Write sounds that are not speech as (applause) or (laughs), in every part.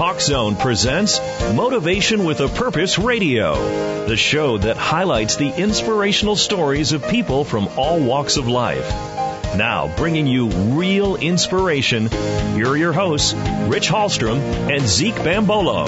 Talk Zone presents Motivation with a Purpose Radio, the show that highlights the inspirational stories of people from all walks of life. Now, bringing you real inspiration, here are your hosts, Rich Hallstrom and Zeke Bambolo.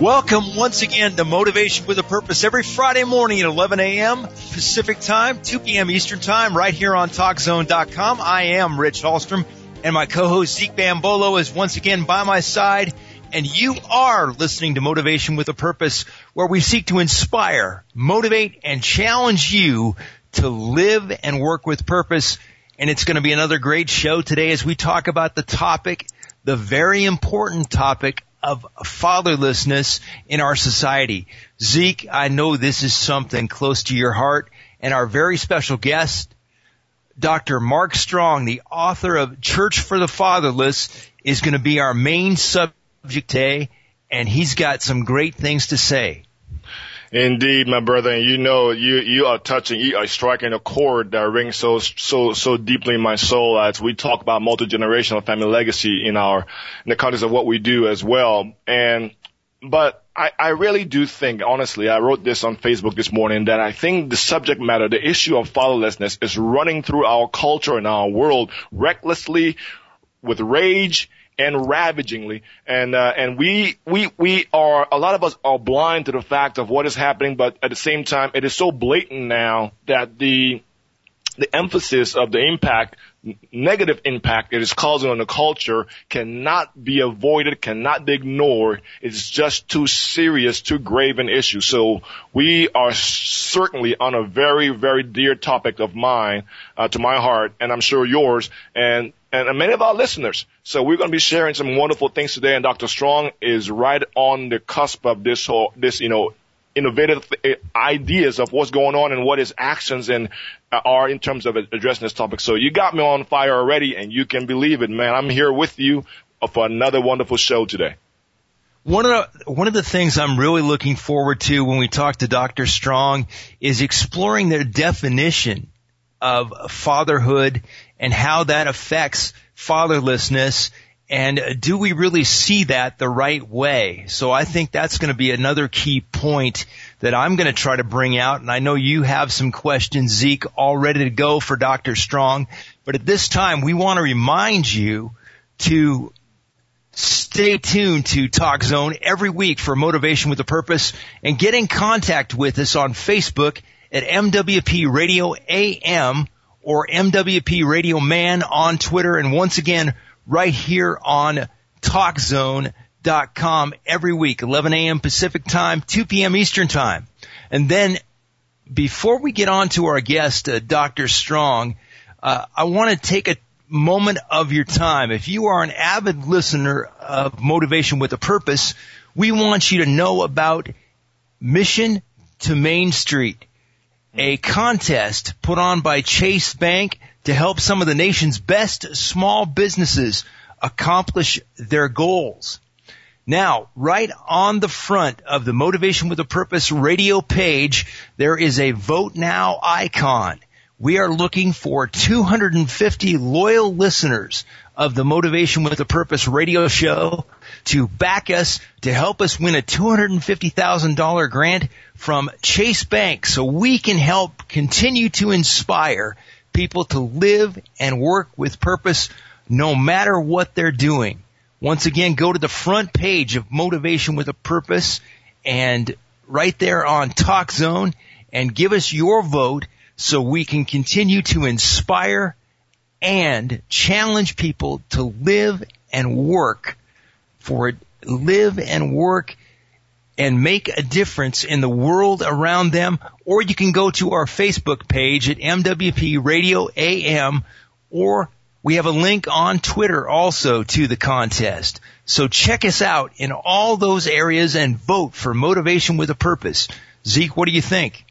Welcome once again to Motivation with a Purpose every Friday morning at 11 a.m. Pacific Time, 2 p.m. Eastern Time, right here on TalkZone.com. I am Rich Hallstrom and my co-host Zeke Bambolo is once again by my side. And you are listening to Motivation with a Purpose, where we seek to inspire, motivate, and challenge you to live and work with purpose. And it's going to be another great show today as we talk about the topic, the very important topic of fatherlessness in our society. Zeke, I know this is something close to your heart and our very special guest Dr. Mark Strong, the author of Church for the Fatherless, is going to be our main subject today, and he's got some great things to say. Indeed, my brother, and you know, you, you are touching, you are striking a chord that rings so, so, so deeply in my soul as we talk about multi-generational family legacy in our, in the context of what we do as well. And, but I, I really do think, honestly, I wrote this on Facebook this morning that I think the subject matter, the issue of fatherlessness is running through our culture and our world recklessly with rage and ravagingly. And, uh, and we, we, we are, a lot of us are blind to the fact of what is happening, but at the same time, it is so blatant now that the, the emphasis of the impact negative impact it is causing on the culture cannot be avoided, cannot be ignored. It's just too serious, too grave an issue. So we are certainly on a very, very dear topic of mine, uh, to my heart, and I'm sure yours, and and many of our listeners. So we're going to be sharing some wonderful things today, and Dr. Strong is right on the cusp of this whole, this, you know, innovative ideas of what's going on and what his actions and Uh, are in terms of addressing this topic. So you got me on fire already and you can believe it, man. I'm here with you for another wonderful show today. One of the, one of the things I'm really looking forward to when we talk to Dr. Strong is exploring their definition of fatherhood and how that affects fatherlessness and do we really see that the right way? So I think that's going to be another key point that I'm going to try to bring out. And I know you have some questions, Zeke, all ready to go for Dr. Strong. But at this time, we want to remind you to stay tuned to Talk Zone every week for motivation with a purpose and get in contact with us on Facebook at MWP Radio AM or MWP Radio Man on Twitter. And once again, right here on TalkZone.com every week, 11 a.m. Pacific time, 2 p.m. Eastern time. And then before we get on to our guest, uh, Dr. Strong, uh, I want to take a moment of your time. If you are an avid listener of Motivation with a Purpose, we want you to know about Mission to Main Street, a contest put on by Chase Bank to help some of the nation's best small businesses accomplish their goals. Now, right on the front of the Motivation with a Purpose radio page, there is a vote now icon. We are looking for 250 loyal listeners of the Motivation with a Purpose radio show to back us to help us win a $250,000 grant from Chase Bank so we can help continue to inspire people to live and work with purpose no matter what they're doing. Once again, go to the front page of Motivation with a Purpose and right there on Talk Zone and give us your vote so we can continue to inspire and challenge people to live and work for it, live and work and make a difference in the world around them. Or you can go to our Facebook page at MWP Radio AM or we have a link on Twitter also to the contest. So check us out in all those areas and vote for motivation with a purpose. Zeke, what do you think?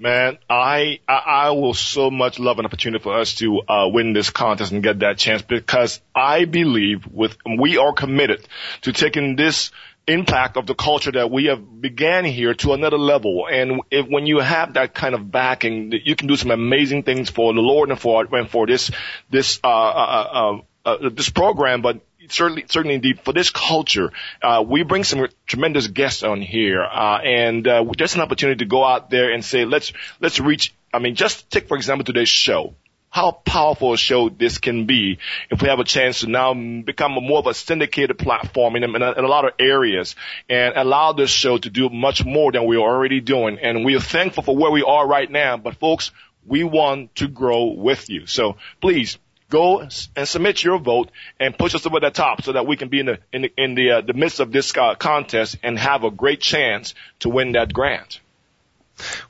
Man, I, I, I will so much love an opportunity for us to uh, win this contest and get that chance because I believe with we are committed to taking this impact of the culture that we have began here to another level. And if, when you have that kind of backing, you can do some amazing things for the Lord and for and for this this uh, uh, uh, uh, this program. But certainly, certainly indeed for this culture, uh, we bring some tremendous guests on here, uh, and uh, just an opportunity to go out there and say, let's let's reach. I mean, just take for example today's show how powerful a show this can be if we have a chance to now become more of a syndicated platform in, in, a, in, a, lot of areas and allow this show to do much more than we're already doing. And we are thankful for where we are right now. But folks, we want to grow with you. So please go and submit your vote and push us over the top so that we can be in the in the, in the, uh, the midst of this uh, contest and have a great chance to win that grant.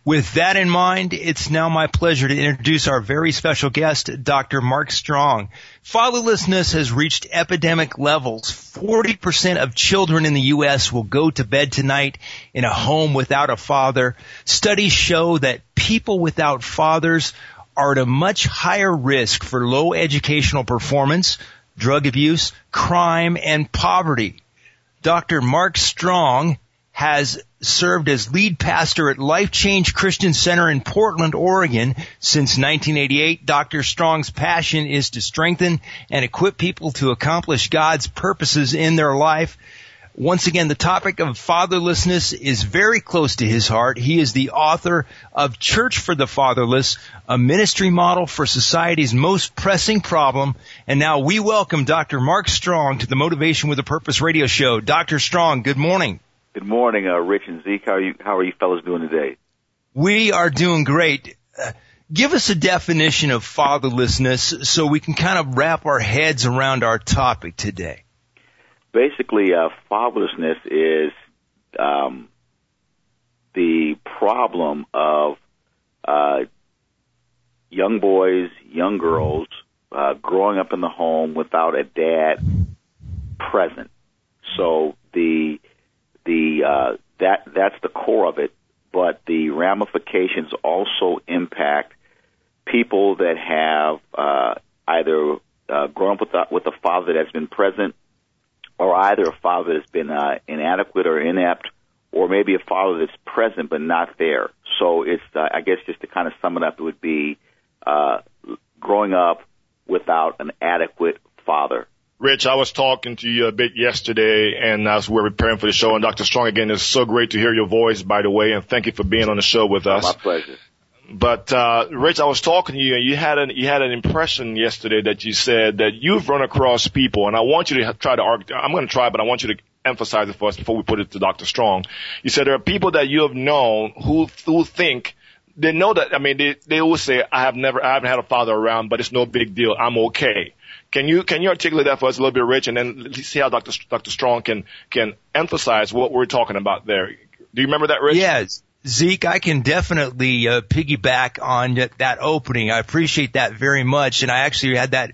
With that in mind, it's now my pleasure to introduce our very special guest, Dr. Mark Strong. Fatherlessness has reached epidemic levels. 40% of children in the U.S. will go to bed tonight in a home without a father. Studies show that people without fathers are at a much higher risk for low educational performance, drug abuse, crime, and poverty. Dr. Mark Strong has served as lead pastor at Life Change Christian Center in Portland, Oregon since 1988. Dr. Strong's passion is to strengthen and equip people to accomplish God's purposes in their life. Once again, the topic of fatherlessness is very close to his heart. He is the author of Church for the Fatherless, a ministry model for society's most pressing problem. And now we welcome Dr. Mark Strong to the Motivation with a Purpose radio show. Dr. Strong, good morning. Good morning, uh, Rich and Zeke. How are you? How are you fellows doing today? We are doing great. Uh, give us a definition of fatherlessness so we can kind of wrap our heads around our topic today. Basically, uh, fatherlessness is um, the problem of uh, young boys, young girls uh, growing up in the home without a dad present. So the the uh, that that's the core of it. But the ramifications also impact people that have uh, either uh, grown up with a, with a father that's been present, or either a father that's been uh, inadequate or inept, or maybe a father that's present but not there. So it's uh, I guess just to kind of sum it up, it would be uh, growing up without an adequate father. Rich, I was talking to you a bit yesterday and as we were preparing for the show and Dr. Strong again, it's so great to hear your voice, by the way, and thank you for being on the show with us. My pleasure. But, uh, Rich, I was talking to you and you had an, you had an impression yesterday that you said that you've run across people and I want you to try to argue, I'm going to try, but I want you to emphasize it for us before we put it to Dr. Strong. You said there are people that you have known who, who think they know that, I mean, they, they always say, I have never, I haven't had a father around, but it's no big deal. I'm okay. Can you can you articulate that for us a little bit, Rich, and then see how Dr. Dr. Strong can can emphasize what we're talking about there? Do you remember that, Rich? Yes. Zeke, I can definitely uh, piggyback on that opening. I appreciate that very much, and I actually had that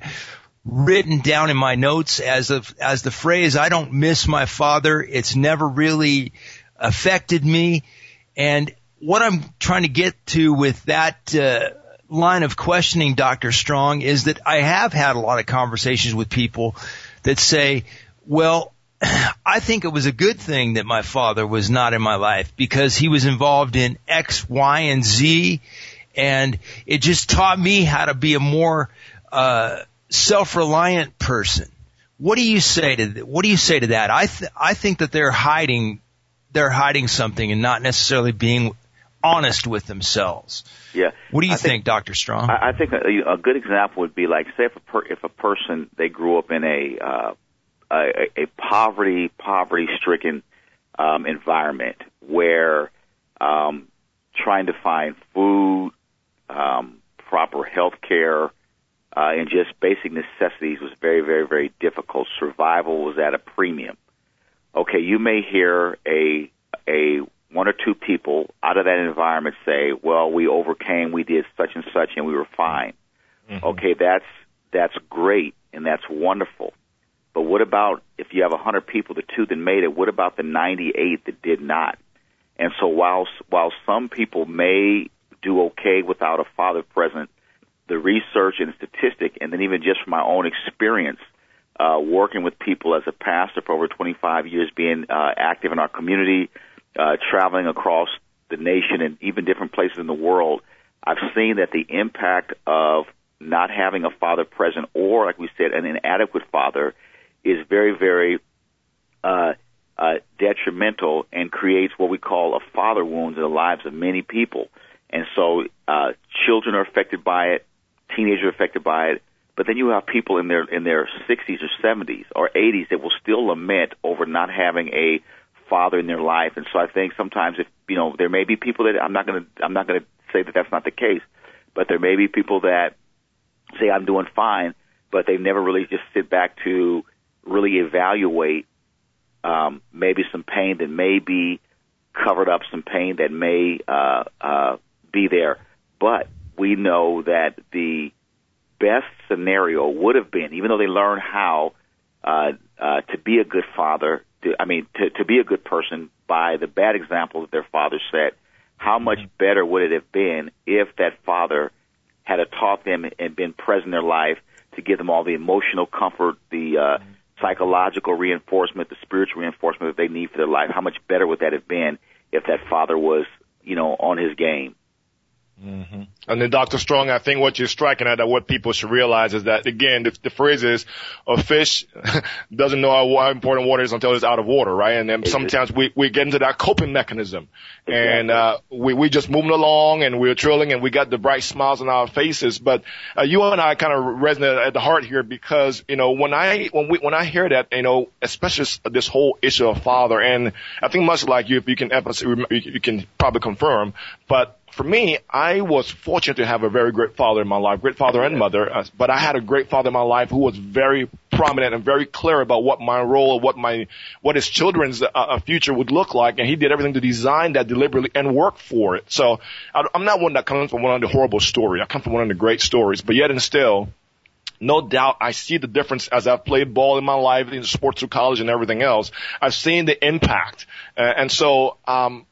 written down in my notes as of as the phrase "I don't miss my father." It's never really affected me, and what I'm trying to get to with that uh, line of questioning, Dr. Strong, is that I have had a lot of conversations with people that say, well, (clears throat) I think it was a good thing that my father was not in my life because he was involved in X, Y, and Z, and it just taught me how to be a more uh, self-reliant person. What do you say to th- what do you say to that? I th- I think that they're hiding they're hiding something and not necessarily being honest with themselves. Yeah. What do you think, think, Dr. Strong? I, I think a, a, good example would be like, say, if a, per, if a person they grew up in a uh, a, a poverty poverty stricken um, environment where um, trying to find food, um, proper health care, uh, and just basic necessities was very, very, very difficult. Survival was at a premium. Okay, you may hear a a one or two people out of that environment say, "Well, we overcame, we did such and such, and we were fine." Mm-hmm. Okay, that's that's great and that's wonderful. But what about if you have a hundred people, the two that made it? What about the ninety-eight that did not? And so, while while some people may do okay without a father present, the research and statistic, and then even just from my own experience, uh, working with people as a pastor for over 25 years, being uh, active in our community, uh, traveling across the nation and even different places in the world, I've seen that the impact of not having a father present or, like we said, an inadequate father is very, very uh, uh, detrimental and creates what we call a father wound in the lives of many people. And so uh, children are affected by it, teenagers are affected by it, but then you have people in their in their 60s or 70s or 80s that will still lament over not having a father in their life. And so I think sometimes if you know there may be people that I'm not going to I'm not going to say that that's not the case, but there may be people that say I'm doing fine, but they've never really just sit back to really evaluate um, maybe some pain that may be covered up, some pain that may uh, uh, be there. But we know that the best scenario would have been, even though they learn how uh, uh, to be a good father, I mean, to, to be a good person by the bad example that their father set, how much mm-hmm. better would it have been if that father had taught them and been present in their life to give them all the emotional comfort, the uh, mm-hmm. psychological reinforcement, the spiritual reinforcement that they need for their life? How much better would that have been if that father was, you know, on his game? Mm-hmm. And then Dr. Strong, I think what you're striking at, that what people should realize is that again, the, the phrase is a fish (laughs) doesn't know how important water is until it's out of water, right? And then sometimes we, we get into that coping mechanism and, uh, we, we just moving along and we're trilling and we got the bright smiles on our faces. But, uh, you and I kind of resonate at the heart here because, you know, when I, when we, when I hear that, you know, especially this whole issue of father and I think much like you, if you can, you can probably confirm, but for me, I was fortunate to have a very great father in my life, great father and mother, uh, but I had a great father in my life who was very prominent and very clear about what my role, what my, what his children's uh, uh, future would look like, and he did everything to design that deliberately and work for it. So I, I'm not one that comes from one of the horrible stories. I come from one of the great stories, but yet and still, no doubt I see the difference as I've played ball in my life in sports through college and everything else. I've seen the impact. Uh, and so, um,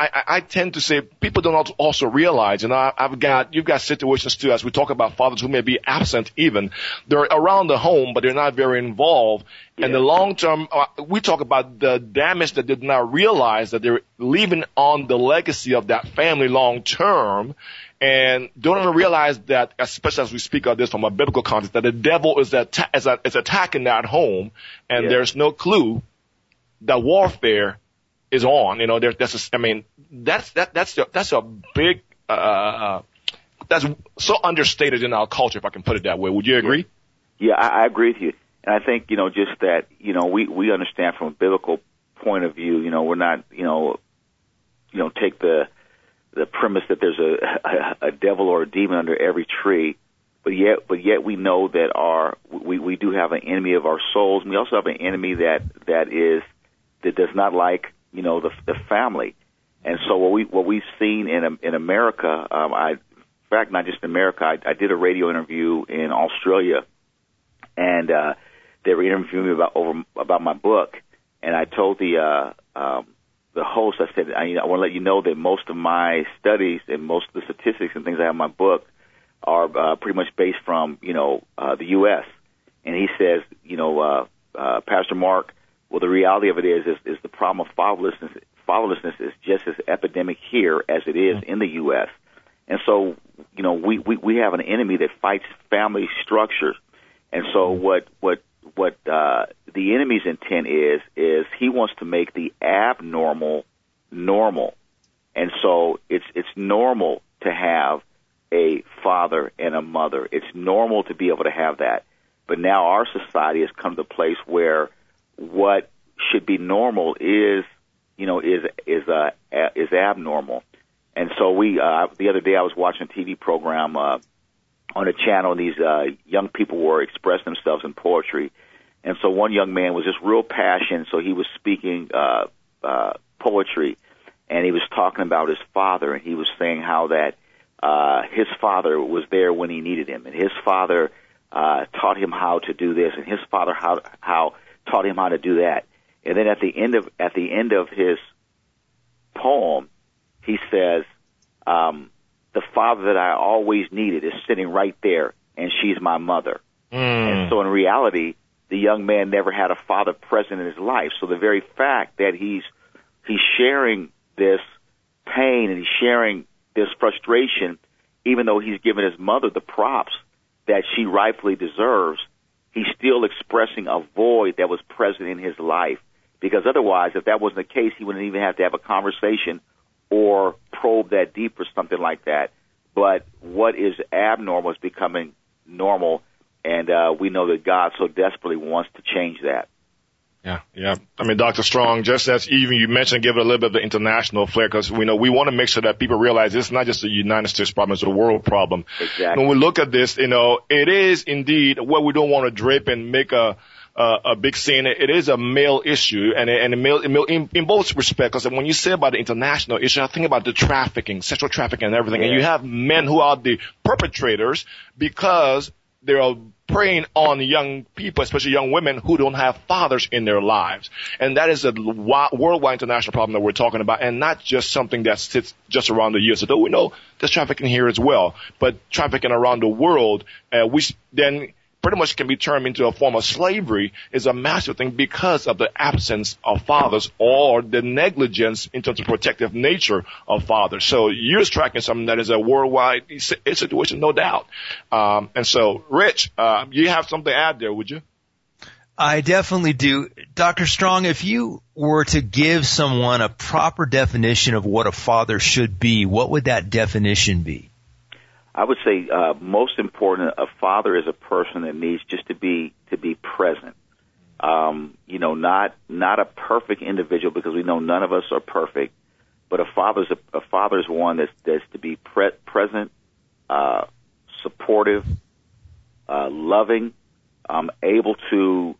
I, I tend to say people don't also realize, and I, I've got, you've got situations too, as we talk about fathers who may be absent even. They're around the home, but they're not very involved. Yeah. And the long term, uh, we talk about the damage that they did not realize that they're leaving on the legacy of that family long term and don't even realize that, especially as we speak of this from a biblical context, that the devil is, atta- is, a- is attacking that home, and yeah. there's no clue that warfare is on. You know, there, that's a, I mean, that's that that's a, that's a big uh, uh, that's so understated in our culture, if I can put it that way. Would you agree? Yeah, I, I agree with you, and I think you know just that you know we we understand from a biblical point of view. You know, we're not you know you know take the the premise that there's a, a, a devil or a demon under every tree, but yet but yet we know that our we we do have an enemy of our souls. And we also have an enemy that that is that does not like you know the the family. And so what we what we've seen in in America, um, I in fact not just in America, I, I did a radio interview in Australia, and uh, they were interviewing me about over about my book, and I told the uh, um, the host, I said, I, I want to let you know that most of my studies and most of the statistics and things I have in my book are uh, pretty much based from you know uh, the U.S. And he says, you know, uh, uh, Pastor Mark, well, the reality of it is, is, is the problem of fatherlessness. Fatherlessness is just as epidemic here as it is in the U.S. And so, you know, we, we, we have an enemy that fights family structures. And so what, what, what, uh, the enemy's intent is, is he wants to make the abnormal normal. And so it's, it's normal to have a father and a mother. It's normal to be able to have that. But now our society has come to a place where what should be normal is you know is is uh is abnormal. And so we uh the other day I was watching a TV program uh on a channel and these uh young people were expressing themselves in poetry. And so one young man was just real passionate so he was speaking uh uh poetry. And he was talking about his father and he was saying how that uh his father was there when he needed him. And his father uh taught him how to do this and his father how how taught him how to do that. And then at the end of at the end of his poem, he says, um, "The father that I always needed is sitting right there, and she's my mother." Mm. And so, in reality, the young man never had a father present in his life. So the very fact that he's he's sharing this pain and he's sharing this frustration, even though he's given his mother the props that she rightfully deserves, he's still expressing a void that was present in his life. Because otherwise, if that wasn't the case, he wouldn't even have to have a conversation or probe that deep or something like that. But what is abnormal is becoming normal, and uh, we know that God so desperately wants to change that. Yeah, yeah. I mean, Dr. Strong, just as even you mentioned, give it a little bit of the international flair because we know we want to make sure that people realize it's not just a United States problem, it's a world problem. Exactly. When we look at this, you know, it is indeed what we don't want to drape and make a, a, a big scene. It is a male issue and, and a male, in, in both respects. Because when you say about the international issue, I think about the trafficking, sexual trafficking and everything. Yeah. And you have men who are the perpetrators because they are preying on young people, especially young women who don't have fathers in their lives. And that is a worldwide international problem that we're talking about and not just something that sits just around the US. Although we know there's trafficking here as well, but trafficking around the world, uh, which then pretty much can be turned into a form of slavery is a massive thing because of the absence of fathers or the negligence in terms of protective nature of fathers. So you're striking something that is a worldwide situation, no doubt. Um, and so, Rich, uh, you have something to add there, would you? I definitely do. Dr. Strong, if you were to give someone a proper definition of what a father should be, what would that definition be? I would say uh, most important, a father is a person that needs just to be to be present. Um, you know, not not a perfect individual because we know none of us are perfect, but a father's a, a father's one that's that's to be pre- present, uh, supportive, uh, loving, um, able to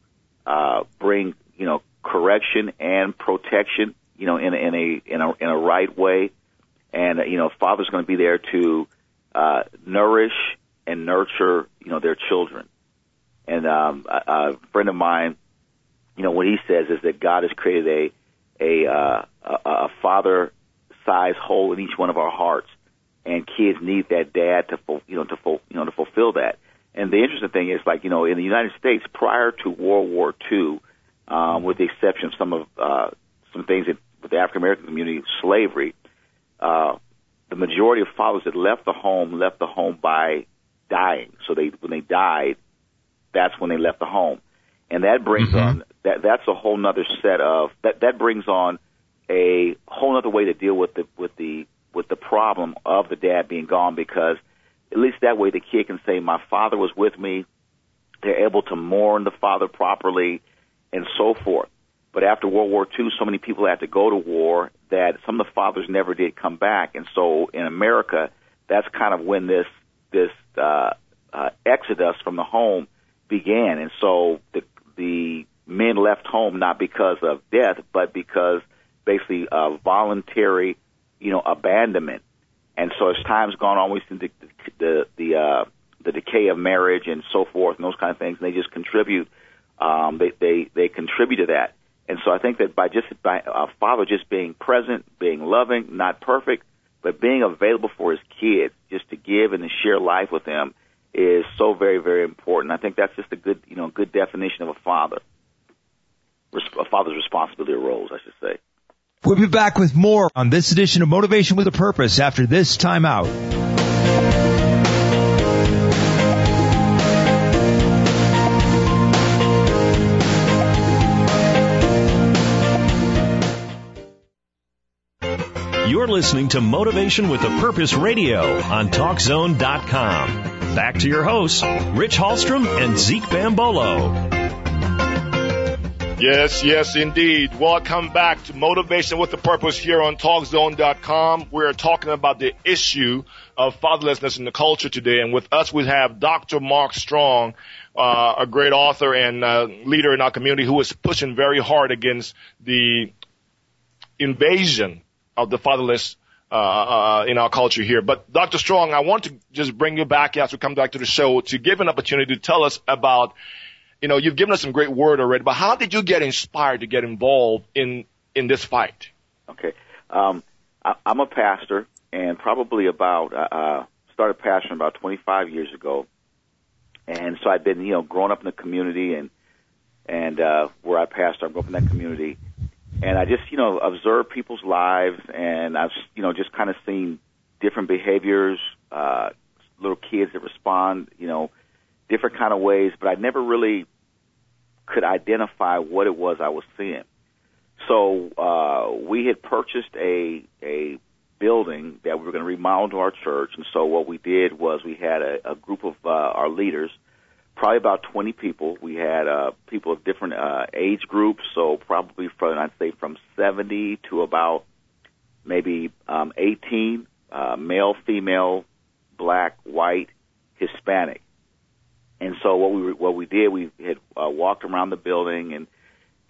uh, bring you know correction and protection, you know, in in a in a in a right way, and you know, father's going to be there to uh, nourish and nurture, you know, their children. And um, a, a friend of mine, you know, what he says is that God has created a a, uh, a, a father size hole in each one of our hearts, and kids need that dad to ful, you know to ful, you know to fulfill that. And the interesting thing is, like you know, in the United States prior to World War II, um, with the exception of some of uh, some things that, with the African American community, slavery, uh, the majority of fathers that left the home left the home by dying. So they when they died, that's when they left the home, and that brings mm-hmm. on that that's a whole nother set of that that brings on a whole other way to deal with the with the with the problem of the dad being gone because at least that way the kid can say my father was with me. They're able to mourn the father properly and so forth. But after World War II, so many people had to go to war that some of the fathers never did come back. And so in America, that's kind of when this this uh, uh, exodus from the home began. And so the the men left home not because of death, but because basically of voluntary, you know, abandonment. And so as time's gone on, we've seen the the the, uh, the decay of marriage and so forth, and those kind of things. And they just contribute. Um, they they they contribute to that. And so I think that by just by a father just being present, being loving, not perfect, but being available for his kids, just to give and to share life with them, is so very very important. I think that's just a good you know good definition of a father, a father's responsibility or roles, I should say. We'll be back with more on this edition of Motivation with a Purpose after this time You're listening to Motivation with a Purpose Radio on TalkZone.com. Back to your hosts, Rich Hallstrom and Zeke Bambolo. Yes, yes, indeed. Welcome back to Motivation with a Purpose here on TalkZone.com. We're talking about the issue of fatherlessness in the culture today, and with us we have Dr. Mark Strong, uh, a great author and uh, leader in our community who is pushing very hard against the invasion of the fatherless uh, uh, in our culture here. But Dr. Strong, I want to just bring you back as we come back to the show to give an opportunity to tell us about, you know, you've given us some great word already, but how did you get inspired to get involved in in this fight? Okay, um, I, I'm a pastor, and probably about uh, uh started pastoring about 25 years ago, and so I've been, you know, growing up in the community and and uh, where I pastor, I grew up in that community and I just you know observe people's lives, and I've you know just kind of seen different behaviors, uh, little kids that respond, you know, different kind of ways, but I never really could identify what it was I was seeing. So uh, we had purchased a a building that we were going to remodel to our church, and so what we did was we had a, a group of uh, our leaders, probably about 20 people. We had uh, people of different uh, age groups, so probably from I'd say from 70 to about maybe um, 18, uh, male, female, black, white, Hispanic. And so what we what we did, we had uh, walked around the building and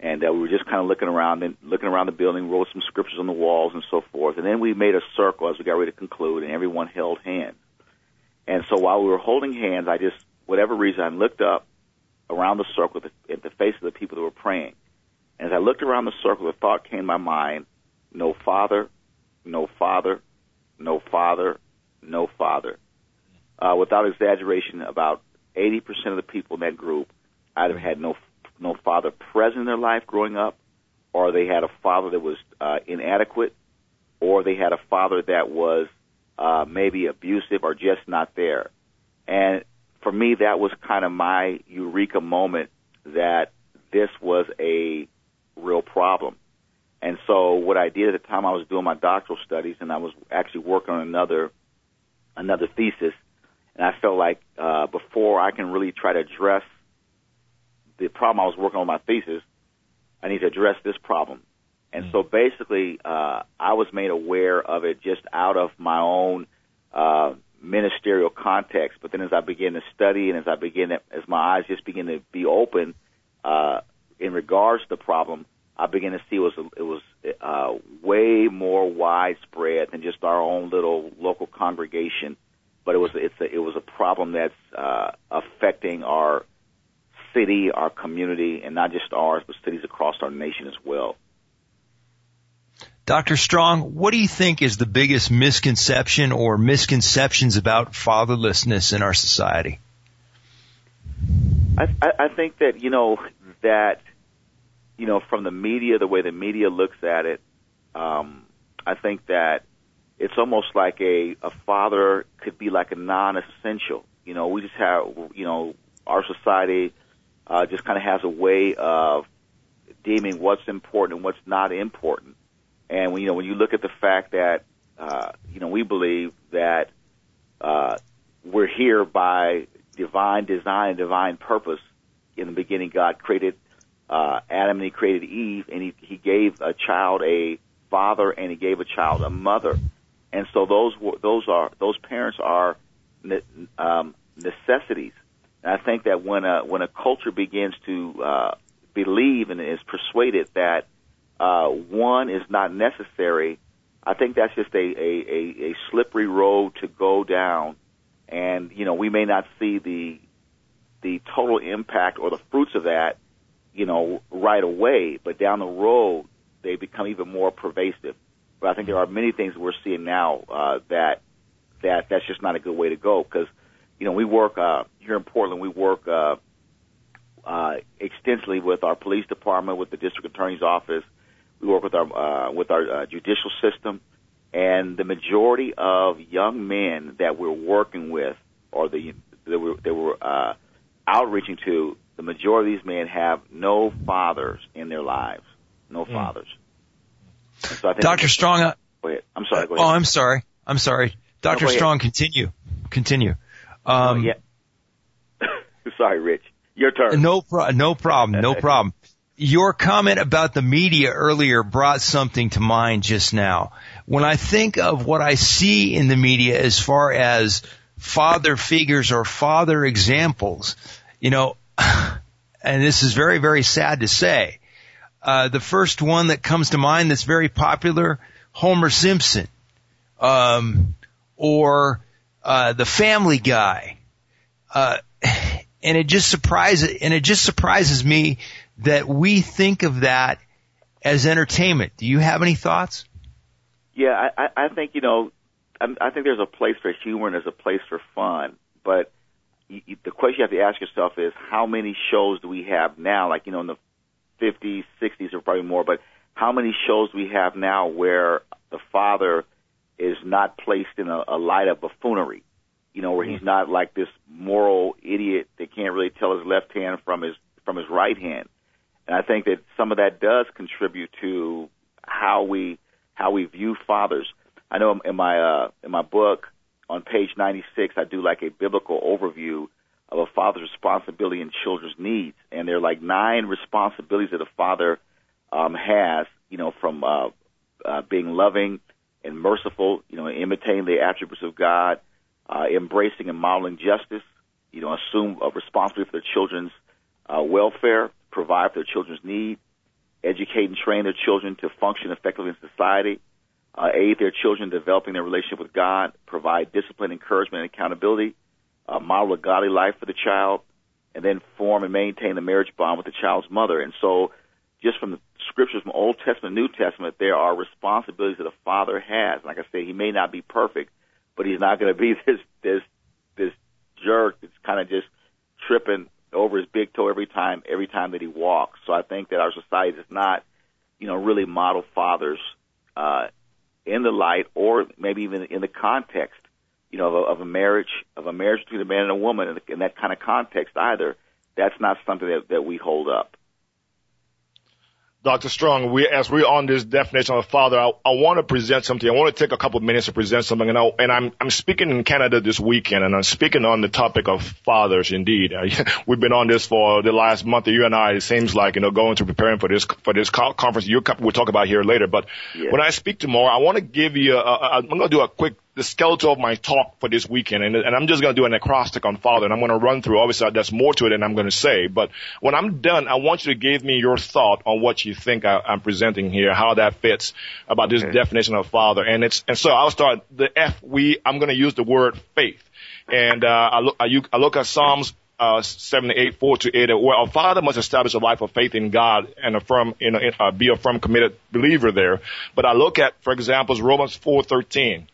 and uh, we were just kind of looking around and looking around the building, wrote some scriptures on the walls and so forth. And then we made a circle as we got ready to conclude, and everyone held hands. And so while we were holding hands, I just, whatever reason, I looked up around the circle at the, face of the people that were praying. And as I looked around the circle, the thought came to my mind: No father, no father, no father, no father. Uh, without exaggeration, about 80% of the people in that group either had no no father present in their life growing up, or they had a father that was uh, inadequate, or they had a father that was uh, maybe abusive or just not there. And for me, that was kind of my eureka moment that this was a real problem. And so what I did at the time I was doing my doctoral studies and I was actually working on another another thesis and I felt like uh, before I can really try to address the problem I was working on my thesis, I need to address this problem. And mm. so basically, uh, I was made aware of it just out of my own uh, ministerial context. But then as I began to study and as I began to, as my eyes just began to be open uh, in regards to the problem, I began to see it was it was uh, way more widespread than just our own little local congregation. But it was it's a, it was a problem that's uh, affecting our city, our community, and not just ours, but cities across our nation as well. Dr. Strong, what do you think is the biggest misconception or misconceptions about fatherlessness in our society? I, I, think that, you know, that, you know, from the media, the way the media looks at it, um, I think that it's almost like a, a father could be like a non-essential. You know, we just have, you know, our society uh, just kind of has a way of deeming what's important and what's not important. And when you know when you look at the fact that uh, you know we believe that uh, we're here by divine design and divine purpose. In the beginning, God created uh, Adam and He created Eve, and He He gave a child a father and He gave a child a mother. And so those those are those parents are um, necessities and I think that when a when a culture begins to uh, believe and is persuaded that uh, one is not necessary, I think that's just a, a, a, a slippery road to go down. And you know, we may not see the the total impact or the fruits of that, you know, right away, but down the road they become even more pervasive. But I think there are many things we're seeing now uh, that that that's just not a good way to go because you know, we work uh, here in Portland. We work uh, uh, extensively with our police department, with the district attorney's office. We work with our uh, with our uh, judicial system, and the majority of young men that we're working with, or the that we're, that we're uh, outreaching to, the majority of these men have no fathers in their lives, no mm. fathers. So Dr. Strong, uh, go ahead. I'm sorry. Go ahead. Oh, I'm sorry. I'm sorry. Dr. No, Strong, continue. Continue. Um, oh, yeah. (laughs) Sorry, Rich. Your turn. No, pro- no problem. No (laughs) problem. Your comment about the media earlier brought something to mind just now. When I think of what I see in the media as far as father figures or father examples, you know, (sighs) and this is very, very sad to say, uh, the first one that comes to mind that's very popular, Homer Simpson, um, or uh, the Family Guy, uh, (sighs) and it just surprises and it just surprises me that we think of that as entertainment. Do you have any thoughts? Yeah, I, I think you know, I think there's a place for humor and there's a place for fun, but you, the question you have to ask yourself is how many shows do we have now? Like you know, in the 50s, 60s, or probably more, but how many shows do we have now where the father is not placed in a, a light of buffoonery, you know, where he's mm-hmm. not like this moral idiot that can't really tell his left hand from his from his right hand. And I think that some of that does contribute to how we how we view fathers. I know in my uh, in my book on page 96, I do like a biblical overview of a father's responsibility and children's needs, and there are like nine responsibilities that a father um, has. You know, from uh, uh, being loving and merciful, you know, imitating the attributes of God, uh, embracing and modeling justice, you know, assume a responsibility for their children's uh, welfare, provide for their children's needs, educate and train their children to function effectively in society, uh, aid their children in developing their relationship with God, provide discipline, encouragement, and accountability, uh, model a godly life for the child, and then form and maintain the marriage bond with the child's mother. And so, just from the scriptures from Old Testament, New Testament, there are responsibilities that a father has. Like I said, he may not be perfect, but he's not going to be (laughs) this this this jerk that's kind of just tripping over his big toe every time every time that he walks. So I think that our society does not, you know, really model fathers uh, in the light or maybe even in the context, you know, of a, of a marriage of a marriage between a man and a woman in, in that kind of context either. That's not something that, that we hold up. Dr. Strong, we, as we're on this definition of a father, I, I want to present something. I want to take a couple of minutes to present something. And, I, and I'm, I'm speaking in Canada this weekend and I'm speaking on the topic of fathers indeed. (laughs) we've been on this for the last month, you and I, it seems like, you know, going to preparing for this, for this conference you, we'll talk about here later. But yeah. when I speak tomorrow, I want to give you a, a, I'm going to do a quick the skeleton of my talk for this weekend, and, and I'm just going to do an acrostic on father, and I'm going to run through. Obviously, there's more to it than I'm going to say, but when I'm done, I want you to give me your thought on what you think I, I'm presenting here, how that fits about this okay. definition of father, and it's and so I'll start the F. We I'm going to use the word faith, and uh, I look I, I look at Psalms uh, 7 8, 4 to 8, where a father must establish a life of faith in God and a firm, you know, uh, be a firm committed believer there. But I look at, for example, Romans 4 13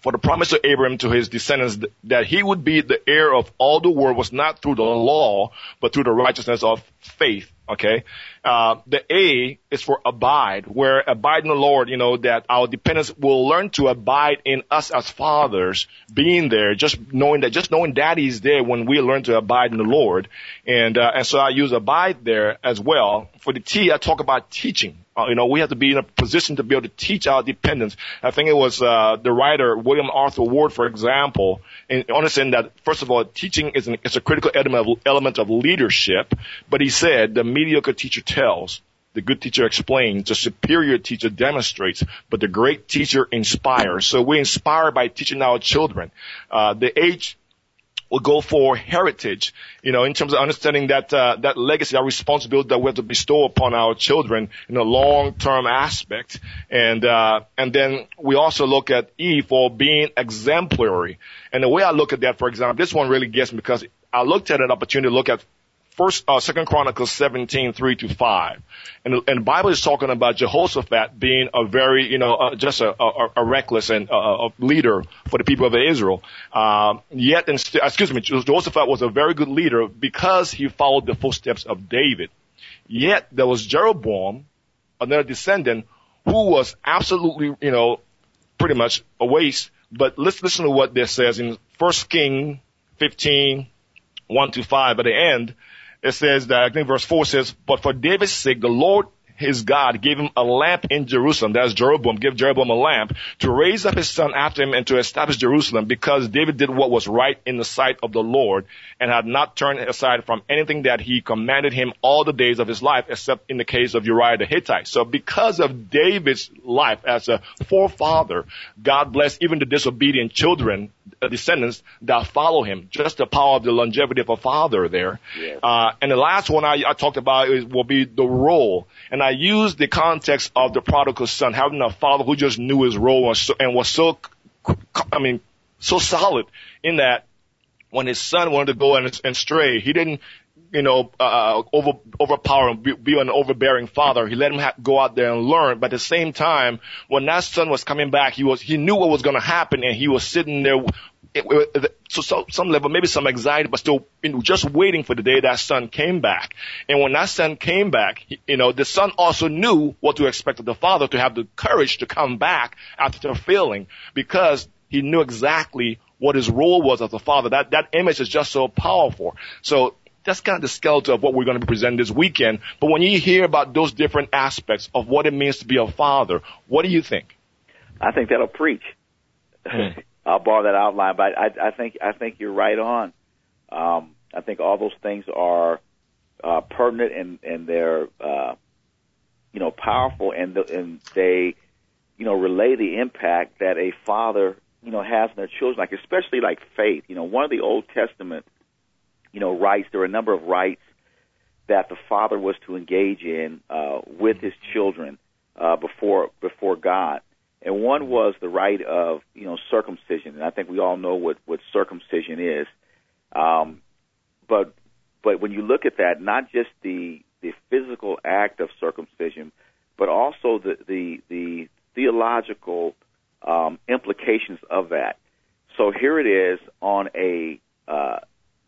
for the promise of Abraham to his descendants that he would be the heir of all the world was not through the law, but through the righteousness of faith. Okay. Uh, the A is for abide, where abide in the Lord, you know, that our dependents will learn to abide in us as fathers, being there, just knowing that, just knowing daddy is there when we learn to abide in the Lord. And, uh, and so I use abide there as well. For the T, I talk about teaching. Uh, you know, we have to be in a position to be able to teach our dependents. I think it was, uh, the writer, William Arthur Ward, for example, in understanding that, first of all, teaching is, an, is a critical element of, element of leadership, but he said the mediocre teacher tells, the good teacher explains, the superior teacher demonstrates, but the great teacher inspires. So we inspire by teaching our children. Uh, the age will go for heritage, you know, in terms of understanding that, uh, that legacy, our responsibility that we have to bestow upon our children in a long-term aspect. And, uh, and then we also look at E for being exemplary. And the way I look at that, for example, this one really gets me because I looked at an opportunity to look at First, uh, Second Chronicles 17, 3 to 5. And, and the Bible is talking about Jehoshaphat being a very, you know, uh, just a, a, a reckless and uh, a leader for the people of Israel. Um, yet, excuse me, Jehoshaphat was a very good leader because he followed the footsteps of David. Yet there was Jeroboam, another descendant, who was absolutely, you know, pretty much a waste. But let's listen to what this says in First King 15, 1 to 5 at the end it says that, I think verse 4 says, But for David's sake, the Lord his God gave him a lamp in Jerusalem. That's Jeroboam. Give Jeroboam a lamp to raise up his son after him and to establish Jerusalem because David did what was right in the sight of the Lord and had not turned aside from anything that he commanded him all the days of his life except in the case of Uriah the Hittite. So because of David's life as a forefather, God blessed even the disobedient children descendants that follow him. Just the power of the longevity of a father there. Yes. Uh, and the last one I, I talked about is, will be the role. And I used the context of the prodigal son, having a father who just knew his role and, so, and was so, I mean, so solid in that when his son wanted to go and, and stray, he didn't you know, uh, over, overpower and be, be, an overbearing father. He let him ha- go out there and learn. But at the same time, when that son was coming back, he was, he knew what was going to happen and he was sitting there. so, so some level, maybe some anxiety, but still, you know, just waiting for the day that son came back. And when that son came back, you know, the son also knew what to expect of the father to have the courage to come back after failing because he knew exactly what his role was as a father. That, that image is just so powerful. So that's kind of the skeleton of what we're going to be presenting this weekend. But when you hear about those different aspects of what it means to be a father, what do you think? I think that'll preach. Hmm. (laughs) I'll borrow that outline, but I, I think I think you're right on. Um, I think all those things are uh, pertinent and and they're uh, you know powerful and the, and they you know relay the impact that a father you know has on their children, like especially like faith. You know, one of the Old Testament you know rites. There are a number of rites that the father was to engage in uh, with his children uh, before before God and one was the rite of you know circumcision, and I think we all know what what circumcision is. Um, but but when you look at that, not just the the physical act of circumcision, but also the the, the theological um, implications of that. So here it is on a uh,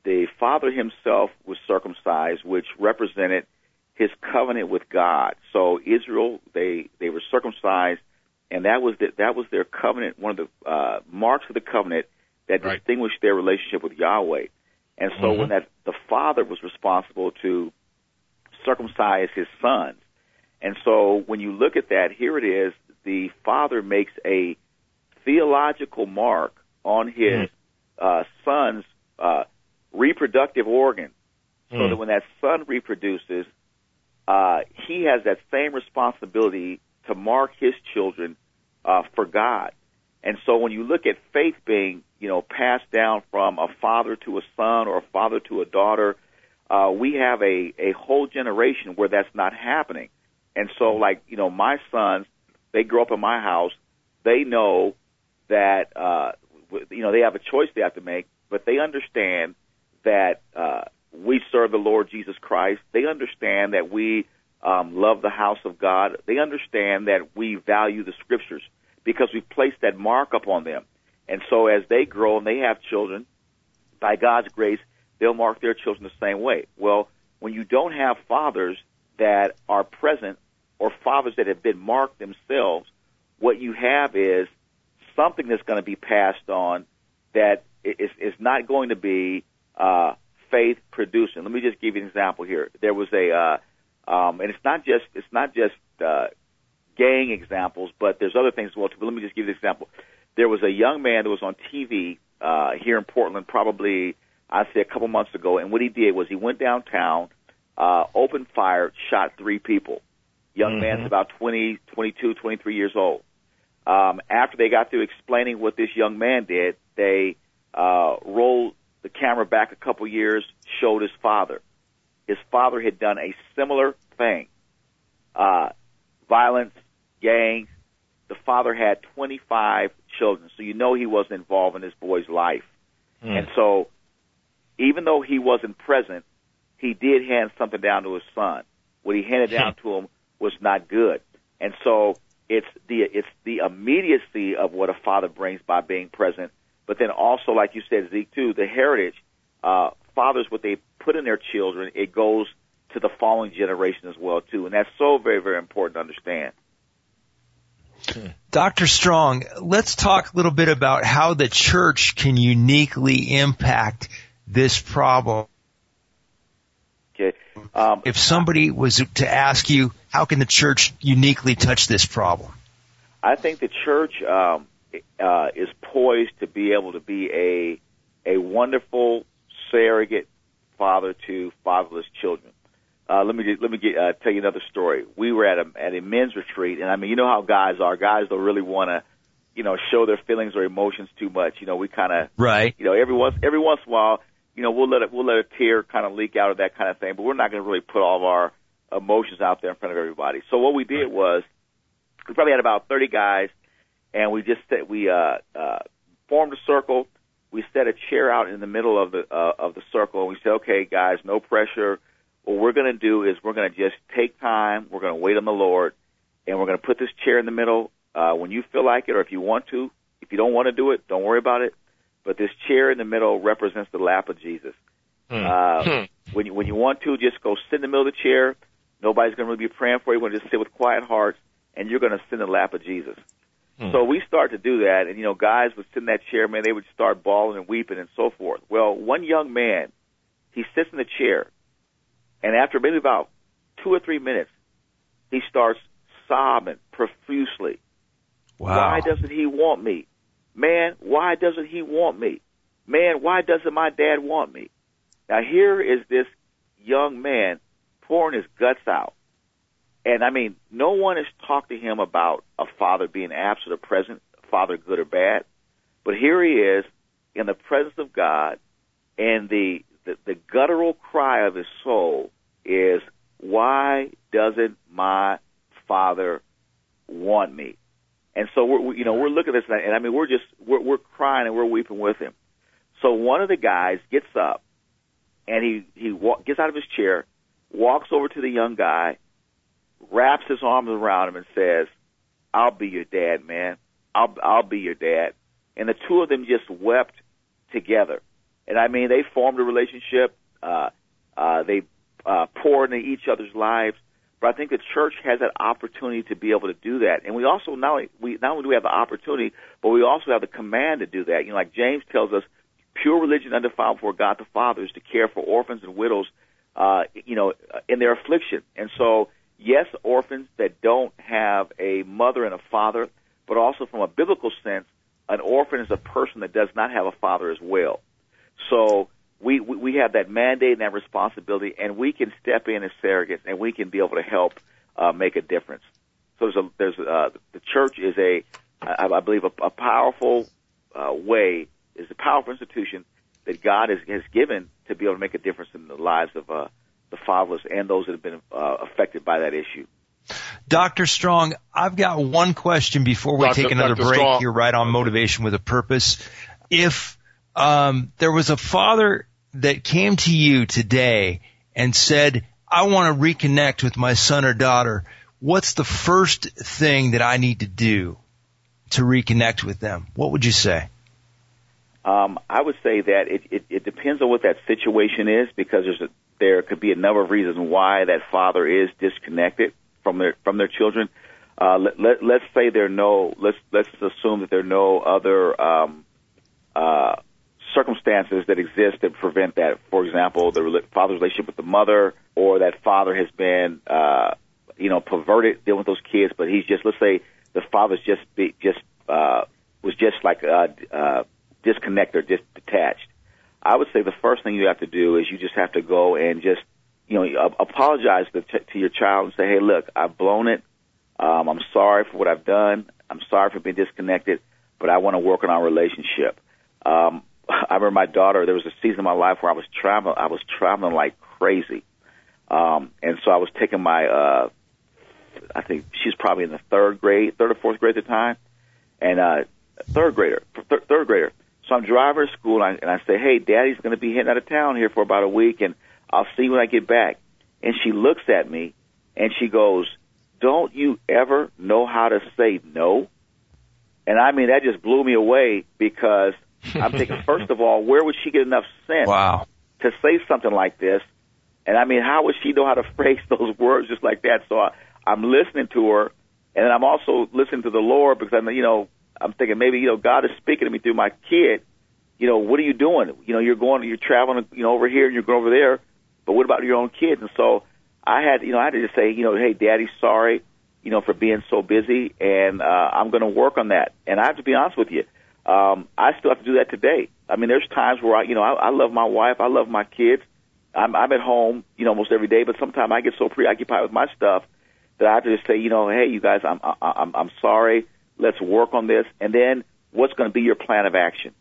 the father himself was circumcised, which represented his covenant with God. So Israel, they they were circumcised and that was the, that was their covenant, one of the uh, marks of the covenant that right. distinguished their relationship with Yahweh. And so mm-hmm. when that the father was responsible to circumcise his sons, and so when you look at that, here it is: the father makes a theological mark on his mm-hmm. uh, son's uh, reproductive organ, so mm-hmm. that when that son reproduces, uh, he has that same responsibility to mark his children uh, for God. And so when you look at faith being, you know, passed down from a father to a son or a father to a daughter, uh, we have a, a whole generation where that's not happening. And so, like, you know, my sons, they grow up in my house. They know that, uh, you know, they have a choice they have to make, but they understand that, uh, we serve the Lord Jesus Christ. They understand that we um, love the house of God. They understand that we value the scriptures because we've placed that mark upon them. And so as they grow and they have children, by God's grace, they'll mark their children the same way. Well, when you don't have fathers that are present or fathers that have been marked themselves, what you have is something that's going to be passed on that is, is not going to be uh, faith producing. Let me just give you an example here. There was a uh, um, and it's not just it's not just uh, gang examples, but there's other things as well. Too. But let me just give you an example. There was a young man that was on TV uh, here in Portland, probably I'd say a couple months ago, and what he did was he went downtown, uh, opened fire, shot three people. Young mm-hmm. man's about 20, 22, 23 years old. Um, after they got through explaining what this young man did, they uh, rolled the camera back a couple years, showed his father his father had done a similar thing. Uh, violence, gangs. The father had 25 children, so you know he wasn't involved in this boy's life. Mm. And so, even though he wasn't present, he did hand something down to his son. What he handed (laughs) down to him was not good. And so, it's the it's the immediacy of what a father brings by being present, but then also, like you said, Zeke, too, the heritage. Uh, fathers, what they put in their children, it goes to the following generation as well too, and that's so very very important to understand. Dr. Strong, let's talk a little bit about how the church can uniquely impact this problem. Okay. Um, if somebody was to ask you, how can the church uniquely touch this problem? I think the church um, uh, is poised to be able to be a a wonderful surrogate father to fatherless children. Uh, let me let me get, uh, tell you another story. We were at a at a men's retreat, and I mean, you know how guys are. Guys don't really want to, you know, show their feelings or emotions too much. You know, we kind of right. You know, every once every once in a while, you know, we'll let it we'll let a tear kind of leak out of that kind of thing, but we're not going to really put all of our emotions out there in front of everybody. So what we did was, we probably had about thirty guys, and we just we uh, uh, formed a circle we set a chair out in the middle of the uh, of the circle and we said, okay, guys, no pressure. What we're going to do is we're going to just take time. We're going to wait on the Lord, and we're going to put this chair in the middle uh, when you feel like it, or if you want to. If you don't want to do it, don't worry about it. But this chair in the middle represents the lap of Jesus. Hmm. Uh, hmm. when you when you want to, just go sit in the middle of the chair. Nobody's going to really be praying for you. We're going to just sit with quiet hearts, and you're going to sit in the lap of Jesus. Hmm. So we start to do that, and you know, guys would sit in that chair, man, they would start bawling and weeping and so forth. Well, one young man, he sits in the chair, and after maybe about two or three minutes, he starts sobbing profusely. Wow. Why doesn't he want me? Man, why doesn't he want me? Man, why doesn't my dad want me? Now here is this young man pouring his guts out. And I mean, no one has talked to him about a father being absent or present, father good or bad. But here he is in the presence of God, and the, the, the guttural cry of his soul is, why doesn't my father want me? And so we're, you know, we're looking at this, and I mean, we're just, we're, we're crying and we're weeping with him. So one of the guys gets up, and he he gets out of his chair, walks over to the young guy, wraps his arms around him, and says, "I'll be your dad, man. I'll I'll be your dad." And the two of them just wept together. And I mean, they formed a relationship. Uh, uh, they uh, poured into each other's lives. But I think the church has that opportunity to be able to do that. And we also only we not only do we have the opportunity, but we also have the command to do that. You know, like James tells us, pure religion undefiled before God the Father is to care for orphans and widows, uh, you know, in their affliction. And so, yes, orphans that don't have a mother and a father, but also from a biblical sense, an orphan is a person that does not have a father as well. So we, we have that mandate and that responsibility, and we can step in as surrogates, and we can be able to help uh, make a difference. So there's a, there's uh, the church is a, I, I believe, a, a powerful uh, way, is a powerful institution that God has, has given to be able to make a difference in the lives of uh, the fatherless and those that have been uh, affected by that issue. Dr. Strong, I've got one question before we Dr. take another Dr. break Strong. here right on motivation with a purpose. If um, there was a father that came to you today and said, I want to reconnect with my son or daughter, what's the first thing that I need to do to reconnect with them? What would you say? Um, I would say that it, it, it depends on what that situation is because there's a, there could be a number of reasons why that father is disconnected from their from their children. Uh, let, let, let's say there are no let's let's assume that there are no other um, uh, circumstances that exist that prevent that. For example, the father's relationship with the mother, or that father has been, uh, you know, perverted dealing with those kids. But he's just, let's say, the father's just be, just uh, was just like uh, uh, disconnected or just detached. I would say the first thing you have to do is you just have to go and just, you know, apologize to, to your child and say, hey, look, I've blown it. Um, I'm sorry for what I've done. I'm sorry for being disconnected, but I want to work on our relationship. Um, (laughs) I remember my daughter. There was a season of my life where I was traveling. I was traveling like crazy, um, and so I was taking my. Uh, I think she's probably in the third grade, third or fourth grade at the time, and uh, third grader, th- third grader. So I'm driving to school, and I, and I say, "Hey, Daddy's going to be heading out of town here for about a week, and I'll see you when I get back." And she looks at me, and she goes, "Don't you ever know how to say no?" And I mean, that just blew me away because I'm thinking, (laughs) first of all, where would she get enough sense Wow. to say something like this? And I mean, how would she know how to (laughs) phrase those words just like that? So I, I'm listening to her, and I'm also listening to the Lord because I'm, you know, I'm thinking maybe you know God is speaking to me through my kid. You know, what are you doing? You know, you're going, you're traveling, you know, over here and you're going over there, but what about your own kids? And so I had, you know, I had to just say, you know, hey, Daddy, sorry, you know, for being so busy, and uh, I'm going to work on that. And I have to be honest with you, um, I still have to do that today. I mean, there's times where I, you know, I, I love my wife, I love my kids. I'm, I'm at home, you know, almost every day, but sometimes I get so preoccupied with my stuff that I have to just say, you know, hey, you guys, I'm, I, I'm, I'm sorry. Let's work on this, and then what's going to be your plan of action?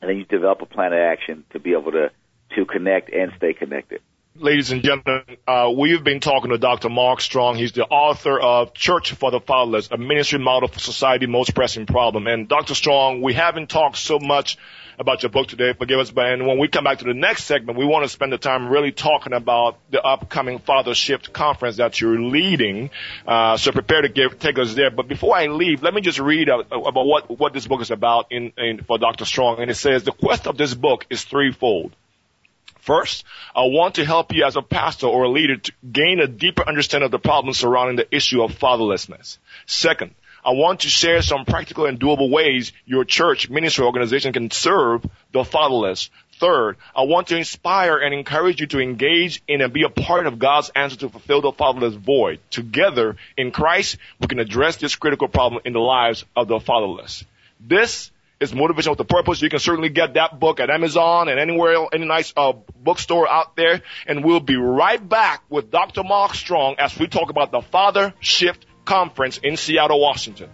And then you develop a plan of action to be able to to connect and stay connected. Ladies and gentlemen, uh, we've been talking to Dr. Mark Strong. He's the author of Church for the Fatherless, a ministry model for society's most pressing problem. And Dr. Strong, we haven't talked so much about your book today. Forgive us, but and when we come back to the next segment, we want to spend the time really talking about the upcoming Father Shift conference that you're leading. Uh, so prepare to give, take us there. But before I leave, let me just read uh, about what, what this book is about in, in, for Dr. Strong. And it says, the quest of this book is threefold. First, I want to help you as a pastor or a leader to gain a deeper understanding of the problems surrounding the issue of fatherlessness. Second, I want to share some practical and doable ways your church, ministry, organization can serve the fatherless. Third, I want to inspire and encourage you to engage in and be a part of God's answer to fulfill the fatherless void. Together, in Christ, we can address this critical problem in the lives of the fatherless. This is Motivation with a Purpose. You can certainly get that book at Amazon and anywhere, else, any nice uh, bookstore out there. And we'll be right back with Dr. Mark Strong as we talk about the Father Shift Conference in Seattle, Washington.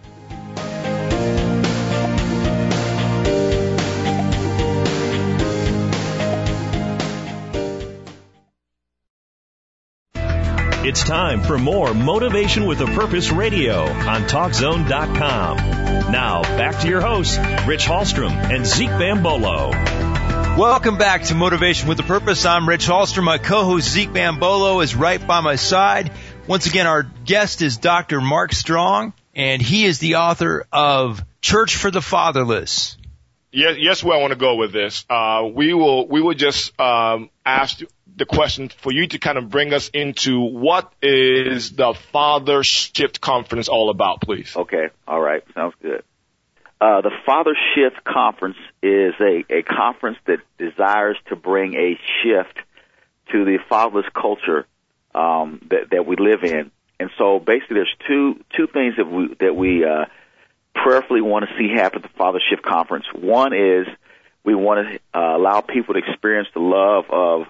It's time for more Motivation with a Purpose radio on TalkZone.com. Now, back to your hosts, Rich Hallstrom and Zeke Bambolo. Welcome back to Motivation with a Purpose. I'm Rich Hallstrom. My co-host Zeke Bambolo is right by my side. Once again, our guest is Dr. Mark Strong, and he is the author of Church for the Fatherless. Yes, yes, where I want to go with this. Uh, we will, we will just um, ask the question for you to kind of bring us into what is the Father Shift Conference all about, please. Okay. All right. Sounds good. Uh, the Father Shift Conference is a, a conference that desires to bring a shift to the fatherless culture um, that, that we live in. And so basically there's two, two things that we, that we, uh, prayerfully want to see happen at the Father Shift Conference. One is we want to uh, allow people to experience the love of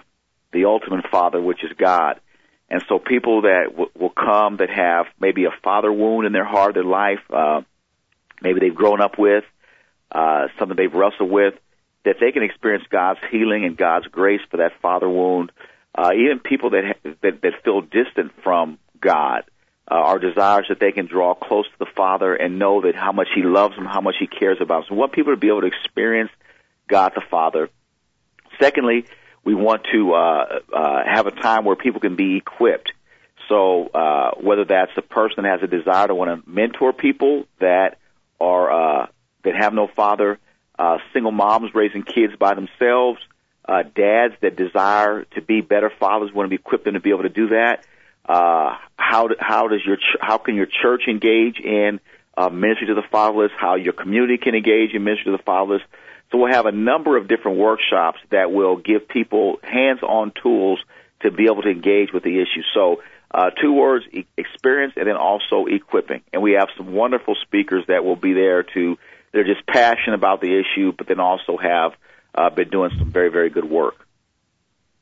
the ultimate father, which is God. And so people that w- will come that have maybe a father wound in their heart, their life, uh, maybe they've grown up with, uh, something they've wrestled with, that they can experience God's healing and God's grace for that father wound. Uh, even people that, ha- that, that feel distant from God, uh, our desires that they can draw close to the Father and know that how much He loves them, how much He cares about them. So we want people to be able to experience God the Father. Secondly, we want to uh, uh, have a time where people can be equipped. So uh, whether that's a person that has a desire to want to mentor people that are uh, that have no father, uh, single moms raising kids by themselves, uh, dads that desire to be better fathers want to be equipped to be able to do that. Uh, how how does your ch- how can your church engage in uh, ministry to the fatherless? How your community can engage in ministry to the fatherless? So we'll have a number of different workshops that will give people hands-on tools to be able to engage with the issue. So uh, two words, e- experience and then also equipping. And we have some wonderful speakers that will be there to, they're just passionate about the issue, but then also have uh, been doing some very, very good work.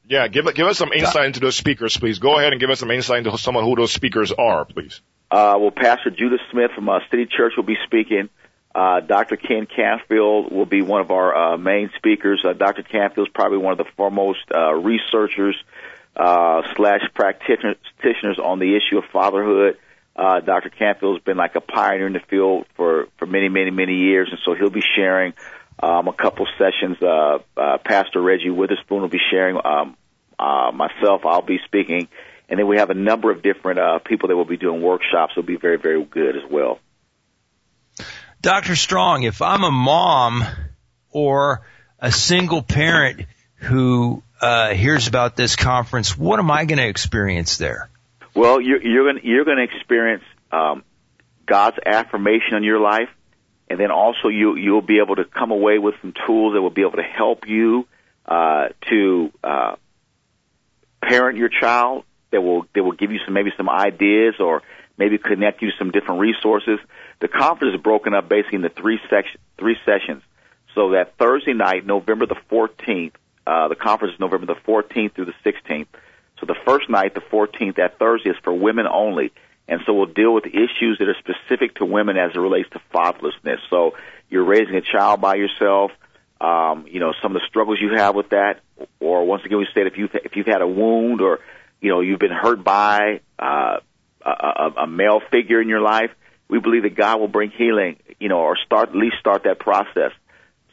Yeah, give give us some insight into those speakers, please. Go ahead and give us some insight into some of who those speakers are, please. Uh, well, Pastor Judah Smith from uh, City Church will be speaking. Uh, Dr. Ken Canfield will be one of our uh, main speakers. Uh, Dr. Canfield is probably one of the foremost uh, researchers uh, slash practitioners on the issue of fatherhood. Uh, Dr. Canfield has been like a pioneer in the field for, for many, many, many years, and so he'll be sharing um, a couple sessions. Uh, uh, Pastor Reggie Witherspoon will be sharing. Um, uh, myself, I'll be speaking, and then we have a number of different uh, people that will be doing workshops. Will be very, very good as well. Dr. Strong, if I'm a mom or a single parent who uh, hears about this conference, what am I going to experience there? Well, you're, you're going you're to experience um, God's affirmation on your life, and then also you you'll be able to come away with some tools that will be able to help you uh, to uh, parent your child. That will that will give you some maybe some ideas or maybe connect you to some different resources. The conference is broken up basically into three section three sessions. So that Thursday night, November the 14th, uh, the conference is November the 14th through the 16th. So the first night, the 14th, that Thursday is for women only. And so we'll deal with issues that are specific to women as it relates to fatherlessness. So you're raising a child by yourself, um, you know, some of the struggles you have with that, or once again, we said if you've, if you've had a wound or, you know, you've been hurt by, uh, a, a, male figure in your life, we believe that God will bring healing, you know, or start, at least start that process.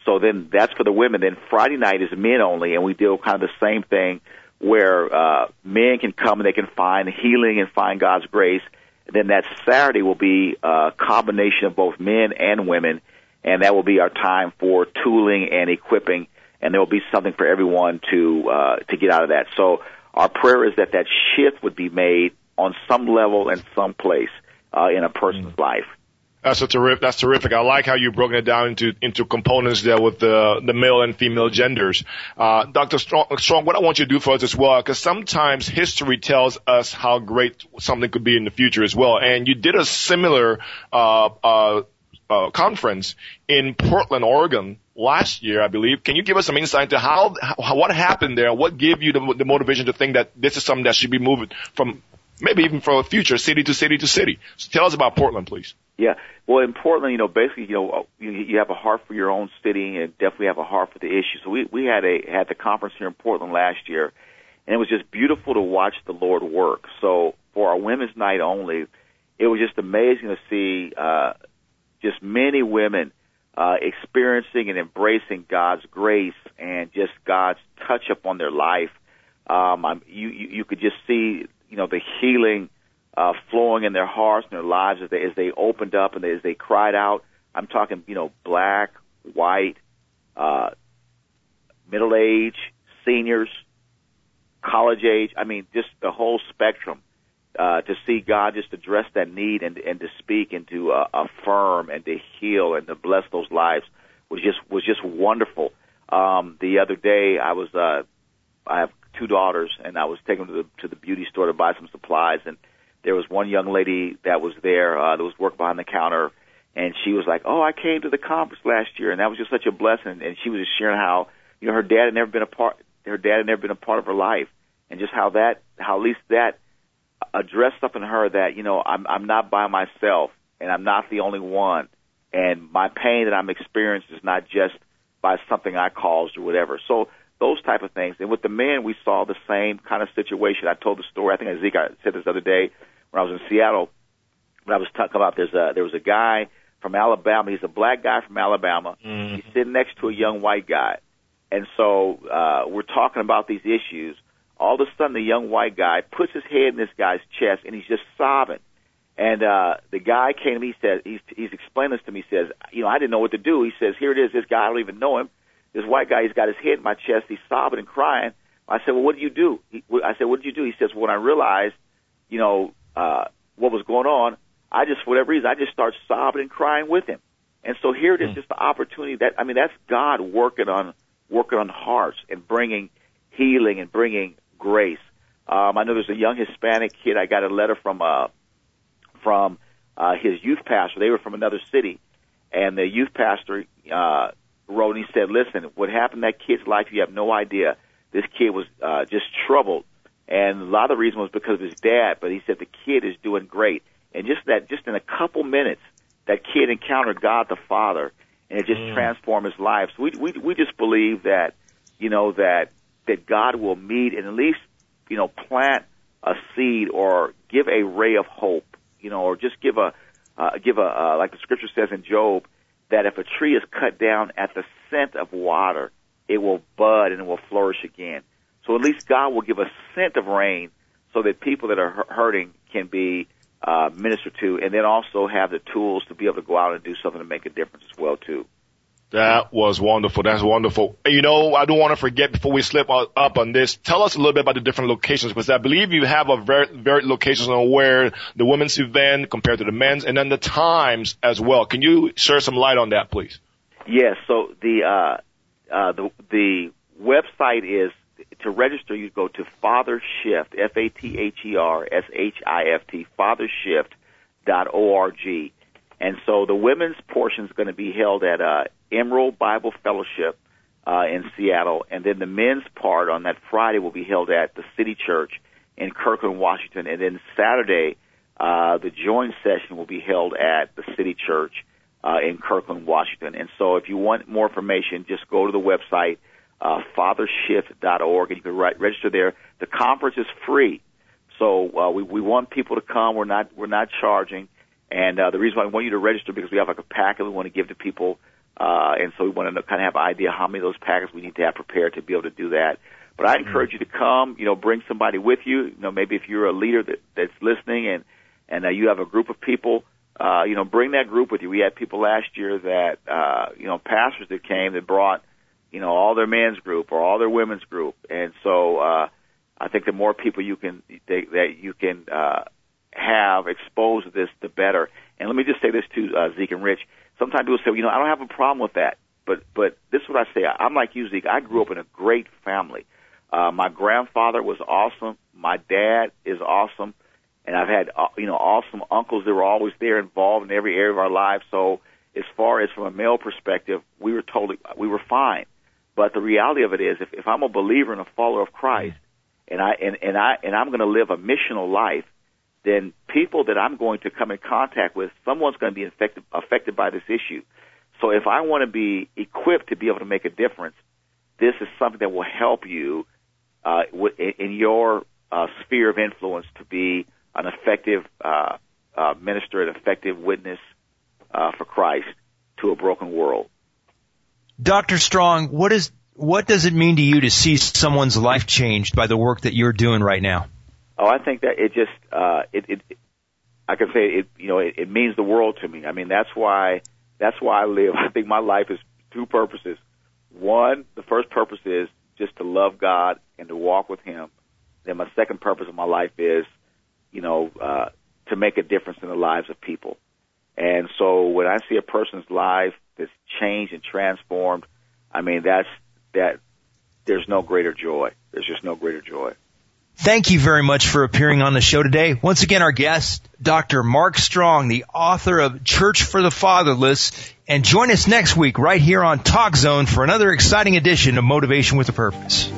So then that's for the women. Then Friday night is men only, and we deal kind of the same thing where uh, men can come and they can find healing and find God's grace. And then that Saturday will be a combination of both men and women, and that will be our time for tooling and equipping. And there will be something for everyone to uh, to get out of that. So our prayer is that that shift would be made on some level and some place uh, in a person's mm-hmm. life. That's a terrific. That's terrific. I like how you've broken it down into into components there with the the male and female genders. Uh, Dr. Strong, Strong, what I want you to do for us as well, because sometimes history tells us how great something could be in the future as well. And you did a similar uh, uh, uh, conference in Portland, Oregon last year, I believe. Can you give us some insight into how, how what happened there? What gave you the, the motivation to think that this is something that should be moving from maybe even for a future city to city to city? So tell us about Portland, please. Yeah. Well, in Portland, you know, basically, you know, you, you have a heart for your own city and definitely have a heart for the issues. So we we had a had the conference here in Portland last year, and it was just beautiful to watch the Lord work. So for our women's night only, it was just amazing to see uh, just many women uh, experiencing and embracing God's grace and just God's touch upon their life. Um, I'm, you, you you could just see you know the healing uh, flowing in their hearts and their lives as they as they opened up and they, as they cried out. I'm talking you know black, white, uh, middle age, seniors, college age. I mean just the whole spectrum uh, to see God just address that need and and to speak and to uh, affirm and to heal and to bless those lives was just was just wonderful. Um, the other day, I was uh, I have two daughters, and I was taking them to the to the beauty store to buy some supplies, and there was one young lady that was there uh, that was working behind the counter, and she was like, "Oh, I came to the conference last year, and that was just such a blessing." And she was just sharing how you know her dad had never been a part, her dad had never been a part of her life, and just how that, how at least that address something in her that you know I'm I'm not by myself and I'm not the only one, and my pain that I'm experiencing is not just by something I caused or whatever. So those type of things. And with the men, we saw the same kind of situation. I told the story. I think Zeke I said this other day when I was in Seattle. When I was talking about there's a there was a guy from Alabama. He's a black guy from Alabama. Mm-hmm. He's sitting next to a young white guy, and so uh, we're talking about these issues all of a sudden the young white guy puts his head in this guy's chest and he's just sobbing. And uh the guy came to me, he said, he's he's explained this to me, he says, you know, I didn't know what to do. He says, Here it is, this guy, I don't even know him. This white guy, he's got his head in my chest, he's sobbing and crying. I said, Well what did you do? He, I said, What did you do? He says, well, when I realized, you know, uh what was going on, I just for whatever reason I just started sobbing and crying with him. And so here it is, mm. just the opportunity that I mean that's God working on working on hearts and bringing healing and bringing grace. Um, I know there's a young Hispanic kid. I got a letter from uh, from uh, his youth pastor. They were from another city, and the youth pastor uh, wrote and he said, "Listen, what happened in that kid's life? You have no idea. This kid was uh, just troubled, and a lot of the reason was because of his dad. But he said the kid is doing great, and just that, just in a couple minutes, that kid encountered God the Father, and it just mm. transformed his life. So we we we just believe that, you know, that that God will meet and at least, you know, plant a seed or give a ray of hope, you know, or just give a, uh, give a, uh, like the scripture says in Job, that if a tree is cut down at the scent of water, it will bud and it will flourish again. So at least God will give a scent of rain so that people that are hurting can be uh, ministered to, and then also have the tools to be able to go out and do something to make a difference as well too. That was wonderful. That's wonderful. You know, I don't want to forget before we slip up on this. Tell us a little bit about the different locations because I believe you have a very, very locations on where the women's event compared to the men's and then the times as well. Can you share some light on that, please? Yes. So the, uh, uh, the, the website is to register, you go to Father Shift, F-A-T-H-E-R-S-H-I-F-T, fathershift.org. And so the women's portion is going to be held at uh, Emerald Bible Fellowship uh, in Seattle, and then the men's part on that Friday will be held at the City Church in Kirkland, Washington, and then Saturday uh, the joint session will be held at the City Church uh, in Kirkland, Washington. And so, if you want more information, just go to the website uh, fathershift.org, and you can re- register there. The conference is free, so uh, we we want people to come. We're not we're not charging. And uh, the reason why I want you to register because we have like a packet we want to give to people, uh, and so we want to kind of have an idea how many of those packets we need to have prepared to be able to do that. But I encourage mm-hmm. you to come. You know, bring somebody with you. You know, maybe if you're a leader that, that's listening and and uh, you have a group of people, uh, you know, bring that group with you. We had people last year that uh, you know pastors that came that brought you know all their men's group or all their women's group, and so uh, I think the more people you can they, that you can uh, have exposed to this, the better. And let me just say this to uh, Zeke and Rich. Sometimes people say, you know, I don't have a problem with that. But but this is what I say. I'm like you, Zeke. I grew up in a great family. Uh, my grandfather was awesome. My dad is awesome, and I've had uh, you know awesome uncles that were always there, involved in every area of our lives. So as far as from a male perspective, we were totally we were fine. But the reality of it is, if, if I'm a believer and a follower of Christ, and I and, and I and I'm going to live a missional life, then people that I'm going to come in contact with, someone's going to be affected affected by this issue. So if I want to be equipped to be able to make a difference, this is something that will help you uh, in your uh, sphere of influence to be an effective uh, uh, minister, an effective witness uh, for Christ to a broken world. Dr. Strong, what is what does it mean to you to see someone's life changed by the work that you're doing right now? Oh, I think that it just uh, it, it I can say it you know it, it means the world to me. I mean that's why that's why I live. (laughs) I think my life is two purposes. One, the first purpose is just to love God and to walk with Him. Then my second purpose of my life is, you know, uh, to make a difference in the lives of people. And so when I see a person's life that's changed and transformed, I mean that's that. There's no greater joy. There's just no greater joy. Thank you very much for appearing on the show today. Once again, our guest, Dr. Mark Strong, the author of Church for the Fatherless. And join us next week right here on Talk Zone for another exciting edition of Motivation with a Purpose.